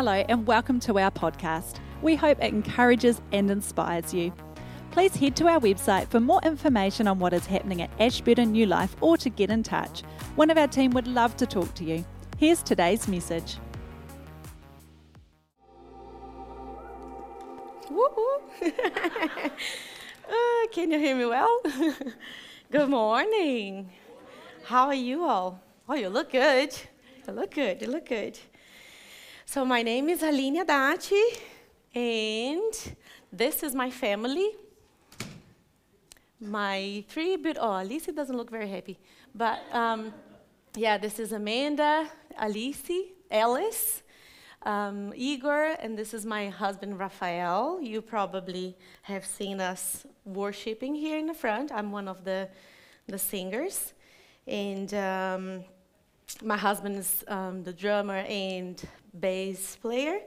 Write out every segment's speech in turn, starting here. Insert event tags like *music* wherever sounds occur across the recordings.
Hello, and welcome to our podcast. We hope it encourages and inspires you. Please head to our website for more information on what is happening at Ashburton New Life or to get in touch. One of our team would love to talk to you. Here's today's message. *laughs* uh, can you hear me well? *laughs* good morning. How are you all? Oh, you look good. You look good. You look good. So, my name is Aline Dati, and this is my family. My three bit, oh, Alice doesn't look very happy. But um, yeah, this is Amanda, Alice, Alice, um, Igor, and this is my husband, Rafael. You probably have seen us worshiping here in the front. I'm one of the, the singers. And um, my husband is um, the drummer and bass player.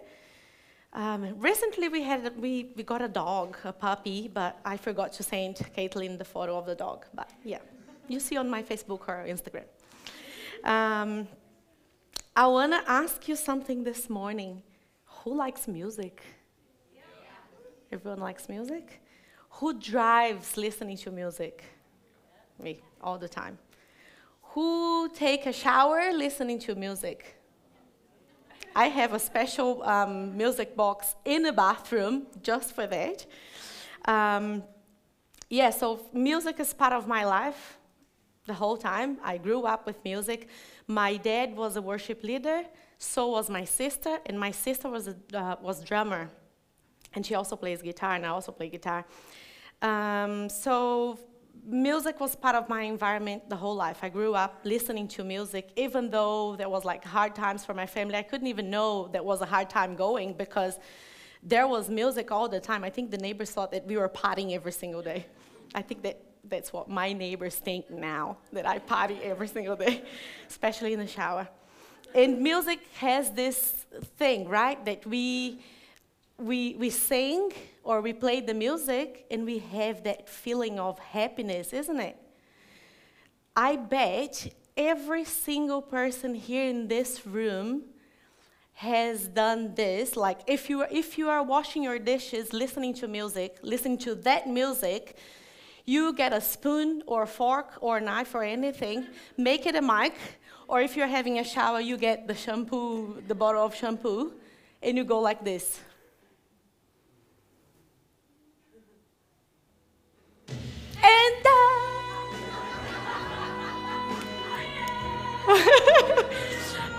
Um, recently, we, had, we, we got a dog, a puppy, but I forgot to send Caitlin the photo of the dog. But yeah, you see on my Facebook or Instagram. Um, I want to ask you something this morning. Who likes music? Yeah. Everyone likes music? Who drives listening to music? Me, all the time. Who take a shower listening to music? I have a special um, music box in the bathroom just for that. Um, yeah, so music is part of my life the whole time. I grew up with music. My dad was a worship leader, so was my sister, and my sister was a uh, was drummer, and she also plays guitar, and I also play guitar. Um, so music was part of my environment the whole life. I grew up listening to music, even though there was like hard times for my family. I couldn't even know there was a hard time going because there was music all the time. I think the neighbors thought that we were partying every single day. I think that that's what my neighbors think now that I party every single day, *laughs* especially in the shower. And music has this thing, right? That we we we sing or we play the music and we have that feeling of happiness, isn't it? I bet every single person here in this room has done this like if you are, if you are washing your dishes listening to music listening to that music you get a spoon or a fork or a knife or anything make it a mic or if you're having a shower you get the shampoo the bottle of shampoo and you go like this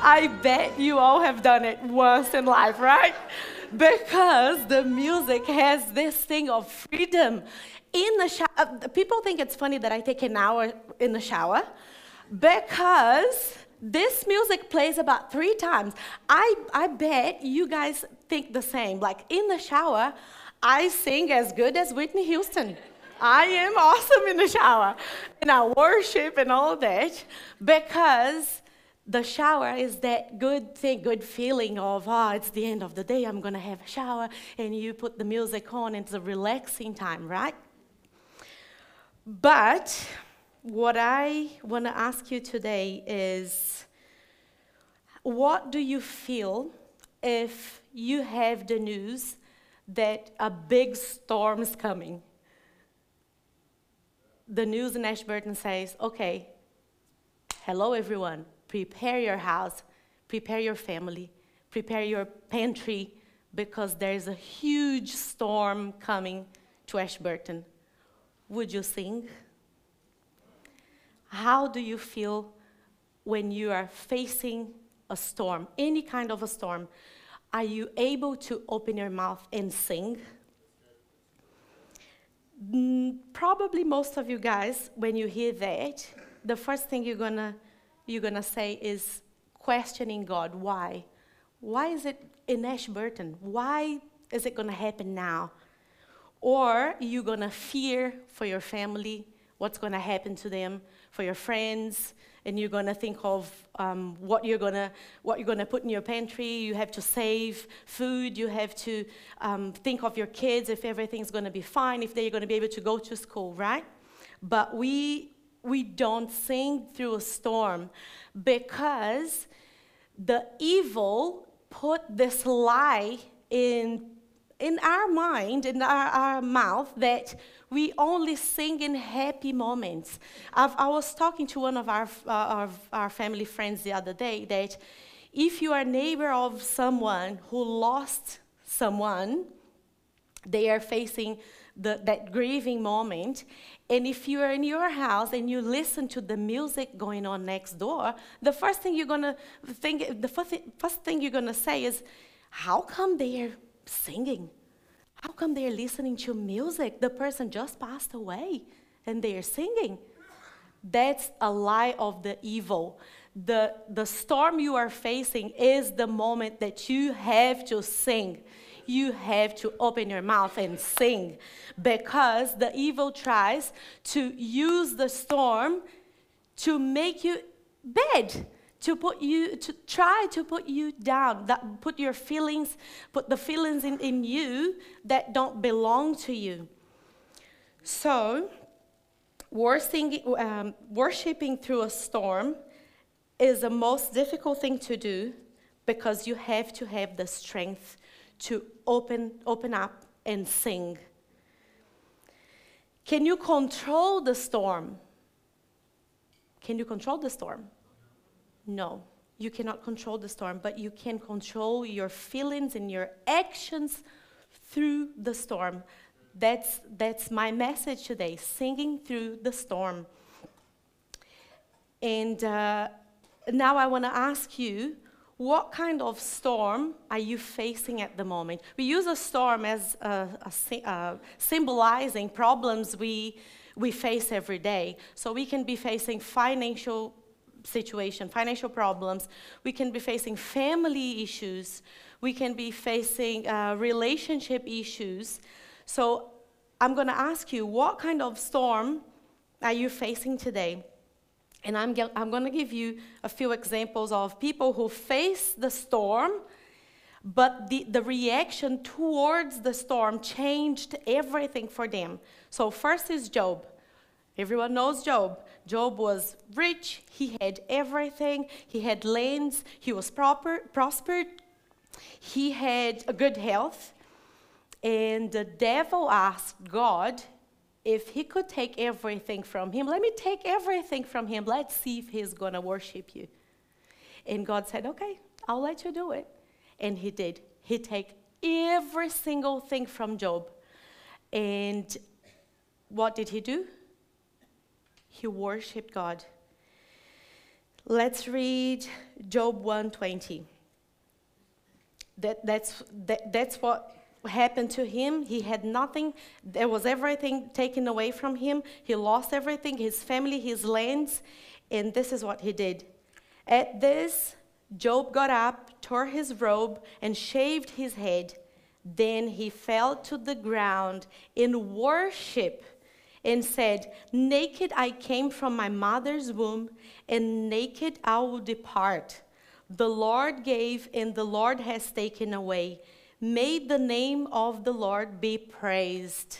I bet you all have done it once in life, right? Because the music has this thing of freedom. In the shower, uh, people think it's funny that I take an hour in the shower because this music plays about three times. I, I bet you guys think the same. Like in the shower, I sing as good as Whitney Houston. I am awesome in the shower. And I worship and all that because the shower is that good thing, good feeling of, oh, it's the end of the day, I'm going to have a shower. And you put the music on, it's a relaxing time, right? But what I want to ask you today is what do you feel if you have the news that a big storm is coming? the news in Ashburton says, okay, hello everyone, prepare your house, prepare your family, prepare your pantry, because there's a huge storm coming to Ashburton. Would you sing? How do you feel when you are facing a storm, any kind of a storm? Are you able to open your mouth and sing? Mm, probably most of you guys, when you hear that, the first thing you're gonna you're gonna say is questioning God. Why? Why is it in Ashburton? Why is it gonna happen now? Or you're gonna fear for your family, what's gonna happen to them, for your friends, and you're going to think of um, what you're going to what you're going to put in your pantry. You have to save food. You have to um, think of your kids if everything's going to be fine, if they're going to be able to go to school, right? But we we don't sing through a storm because the evil put this lie in, in our mind, in our, our mouth, that we only sing in happy moments. I've, i was talking to one of our, uh, our, our family friends the other day that if you are a neighbor of someone who lost someone, they are facing the, that grieving moment. And if you are in your house and you listen to the music going on next door, the first thing you're gonna think, the first, first thing you're gonna say is, how come they're singing? How come they're listening to music? The person just passed away and they're singing. That's a lie of the evil. The, the storm you are facing is the moment that you have to sing you have to open your mouth and sing because the evil tries to use the storm to make you bad to put you to try to put you down that put your feelings put the feelings in, in you that don't belong to you. So um, worshiping through a storm is the most difficult thing to do because you have to have the strength to open, open up and sing. Can you control the storm? Can you control the storm? No, you cannot control the storm, but you can control your feelings and your actions through the storm. That's, that's my message today singing through the storm. And uh, now I want to ask you what kind of storm are you facing at the moment? We use a storm as a, symbolizing problems we, we face every day. So we can be facing financial situation, financial problems. We can be facing family issues. We can be facing uh, relationship issues. So I'm going to ask you, what kind of storm are you facing today? And I'm, I'm going to give you a few examples of people who face the storm, but the, the reaction towards the storm changed everything for them. So, first is Job. Everyone knows Job. Job was rich, he had everything, he had lands, he was proper, prospered, he had a good health. And the devil asked God if he could take everything from him, let me take everything from him. Let's see if he's going to worship you. And God said, Okay, I'll let you do it. And he did. He take every single thing from Job. And what did he do? He worshiped God. Let's read Job 120. That, that's, that, that's what happened to him. He had nothing. There was everything taken away from him. He lost everything his family, his lands. And this is what he did. At this, Job got up, tore his robe, and shaved his head. Then he fell to the ground in worship and said, Naked I came from my mother's womb, and naked I will depart. The Lord gave, and the Lord has taken away. May the name of the Lord be praised.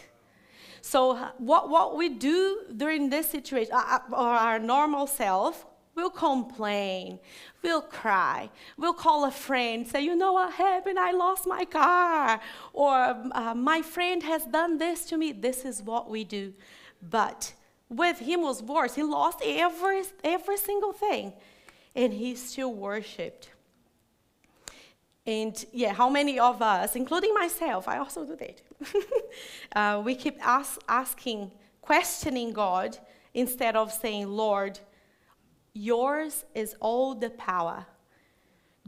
So, what, what we do during this situation, or our normal self, we'll complain, we'll cry, we'll call a friend, say, you know what happened? I lost my car, or uh, my friend has done this to me. This is what we do. But with him was worse. He lost every, every single thing, and he still worshiped. And yeah, how many of us, including myself, I also do that, *laughs* uh, we keep ask, asking, questioning God instead of saying, Lord, yours is all the power.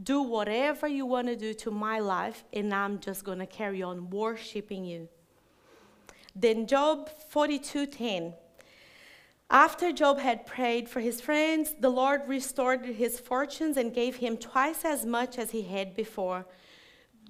Do whatever you want to do to my life, and I'm just going to carry on worshiping you. Then Job 42:10 after Job had prayed for his friends, the Lord restored his fortunes and gave him twice as much as he had before.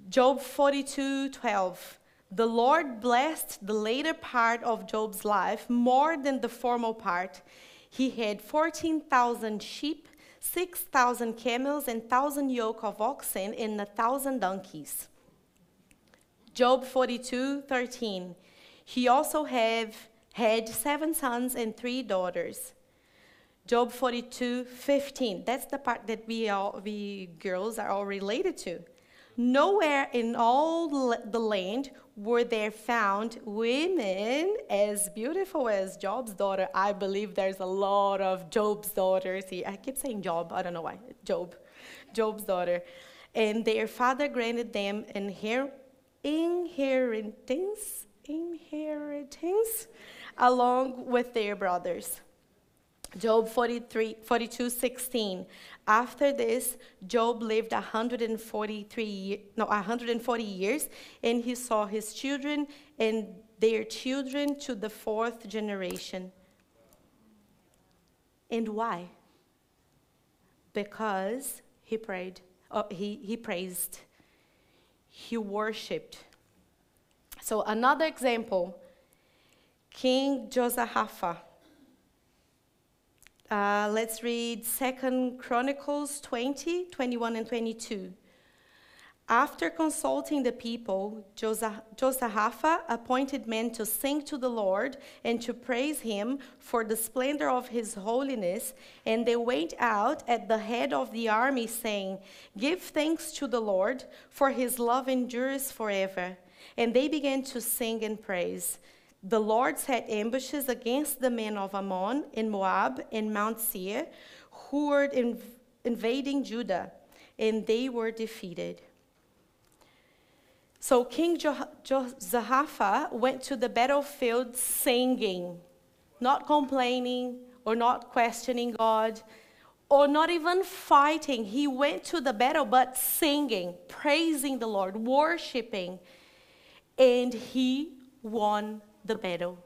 Job 42:12. The Lord blessed the later part of Job's life more than the formal part. He had 14,000 sheep, 6,000 camels, and 1,000 yoke of oxen, and a 1,000 donkeys. Job 42:13. He also had had seven sons and three daughters. Job 42, 15. That's the part that we, all, we girls are all related to. Nowhere in all the land were there found women as beautiful as Job's daughter. I believe there's a lot of Job's daughters here. I keep saying Job, I don't know why. Job. Job's daughter. And their father granted them inher- inheritance, inheritance along with their brothers. Job 43, 42, 16. After this, Job lived 143, ye- no, 140 years, and he saw his children and their children to the fourth generation. And why? Because he prayed, uh, he, he praised, he worshiped. So, another example King Josaphat. Uh, let's read Second Chronicles 20, 21, and 22. After consulting the people, Josa- Josaphat appointed men to sing to the Lord and to praise him for the splendor of his holiness. And they went out at the head of the army, saying, Give thanks to the Lord, for his love endures forever. And they began to sing and praise. The Lord set ambushes against the men of Ammon and Moab and Mount Seir, who were inv- invading Judah, and they were defeated. So King Jo- Josaphat went to the battlefield singing, not complaining or not questioning God or not even fighting. He went to the battle but singing, praising the Lord, worshiping, and he won the battle.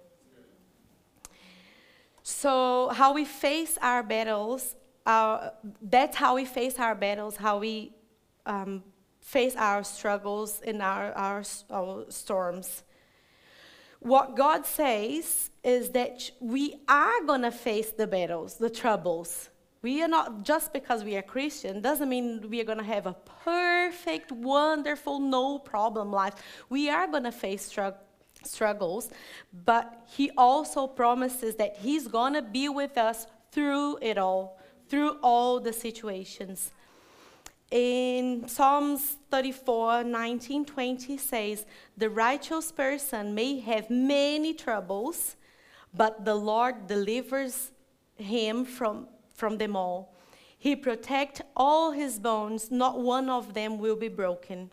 So, how we face our battles, our, that's how we face our battles, how we um, face our struggles and our, our, our storms. What God says is that we are going to face the battles, the troubles. We are not, just because we are Christian, doesn't mean we are going to have a perfect, wonderful, no problem life. We are going to face struggle struggles, but he also promises that he's going to be with us through it all, through all the situations. In Psalms 34, 19, 20 says, The righteous person may have many troubles, but the Lord delivers him from, from them all. He protects all his bones, not one of them will be broken.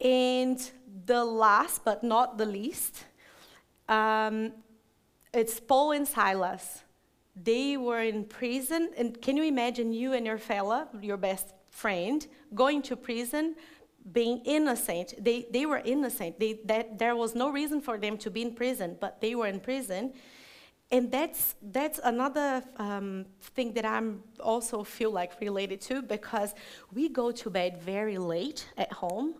And the last but not the least, um, it's Paul and Silas. They were in prison, and can you imagine you and your fella, your best friend, going to prison, being innocent? They, they were innocent. They, that, there was no reason for them to be in prison, but they were in prison. And that's, that's another um, thing that I'm also feel like related to because we go to bed very late at home.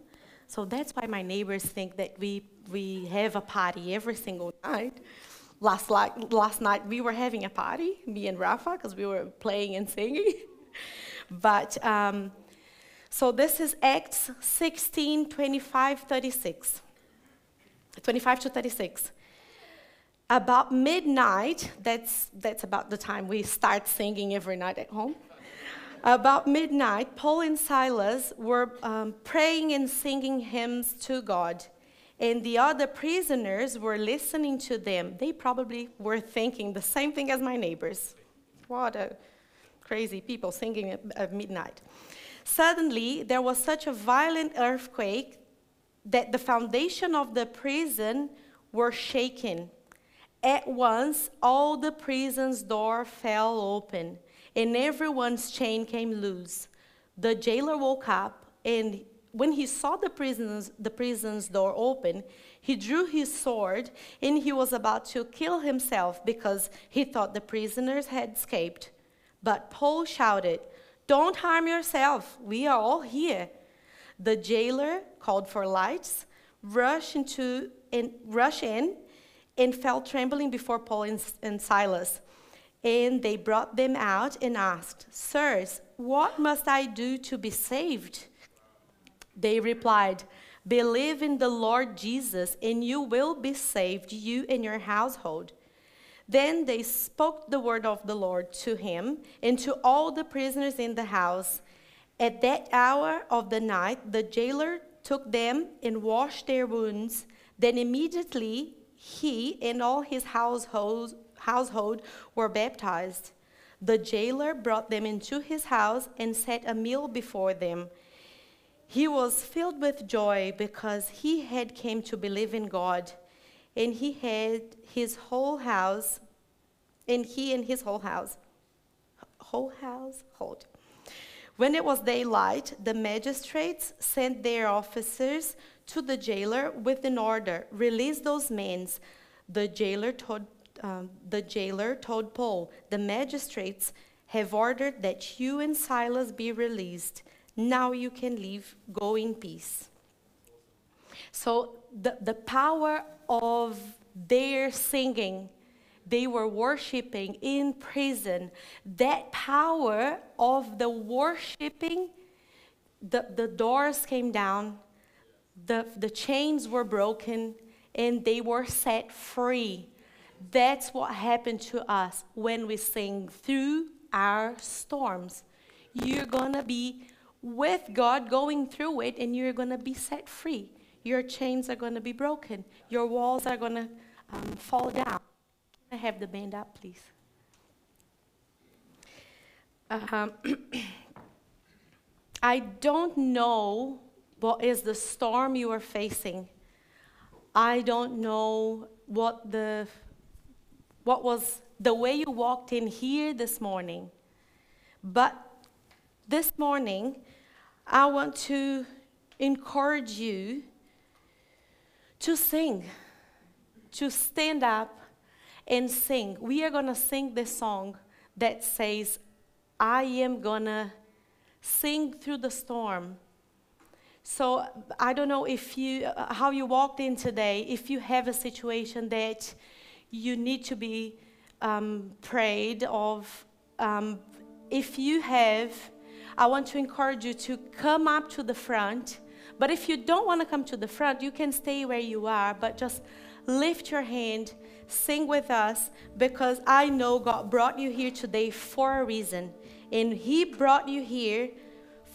So that's why my neighbors think that we, we have a party every single night. Last, like, last night we were having a party, me and Rafa, because we were playing and singing. *laughs* but um, so this is Acts 16, 25, 36. 25 to 36. About midnight, that's, that's about the time we start singing every night at home. About midnight, Paul and Silas were um, praying and singing hymns to God, and the other prisoners were listening to them. They probably were thinking the same thing as my neighbors. What a crazy people singing at, at midnight. Suddenly, there was such a violent earthquake that the foundation of the prison were shaken. At once, all the prison's door fell open and everyone's chain came loose. The jailer woke up, and when he saw the prison's, the prison's door open, he drew his sword and he was about to kill himself because he thought the prisoners had escaped. But Paul shouted, Don't harm yourself, we are all here. The jailer called for lights, rushed into and rushed in, and fell trembling before Paul and, and Silas. And they brought them out and asked, Sirs, what must I do to be saved? They replied, Believe in the Lord Jesus, and you will be saved, you and your household. Then they spoke the word of the Lord to him and to all the prisoners in the house. At that hour of the night, the jailer took them and washed their wounds. Then immediately he and all his household, household were baptized. The jailer brought them into his house and set a meal before them. He was filled with joy because he had came to believe in God, and he had his whole house, and he and his whole house, whole household. When it was daylight, the magistrates sent their officers to the jailer with an order: release those men. The jailer told um, the jailer told Paul, The magistrates have ordered that you and Silas be released. Now you can leave, go in peace. So, the, the power of their singing, they were worshiping in prison. That power of the worshiping, the, the doors came down, the, the chains were broken, and they were set free. That's what happened to us when we sing through our storms. You're going to be with God going through it and you're going to be set free. Your chains are going to be broken. Your walls are going to um, fall down. I have the band up, please. Um, *clears throat* I don't know what is the storm you are facing. I don't know what the what was the way you walked in here this morning. But this morning, I want to encourage you to sing, to stand up and sing. We are going to sing the song that says, I am going to sing through the storm. So I don't know if you how you walked in today, if you have a situation that you need to be um, prayed of. Um, if you have, I want to encourage you to come up to the front. But if you don't want to come to the front, you can stay where you are, but just lift your hand, sing with us, because I know God brought you here today for a reason. And He brought you here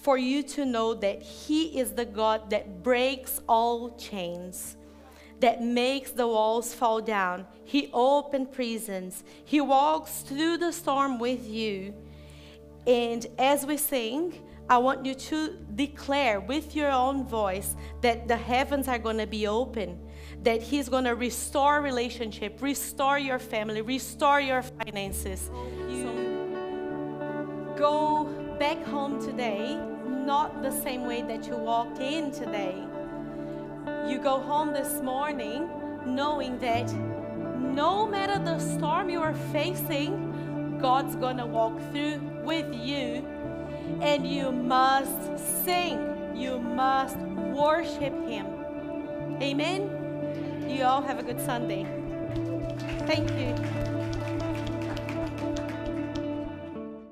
for you to know that He is the God that breaks all chains that makes the walls fall down. He opened prisons. He walks through the storm with you. And as we sing, I want you to declare with your own voice that the heavens are going to be open, that He's going to restore relationship, restore your family, restore your finances. You go back home today, not the same way that you walked in today you go home this morning knowing that no matter the storm you are facing, God's gonna walk through with you, and you must sing, you must worship Him. Amen. You all have a good Sunday. Thank you.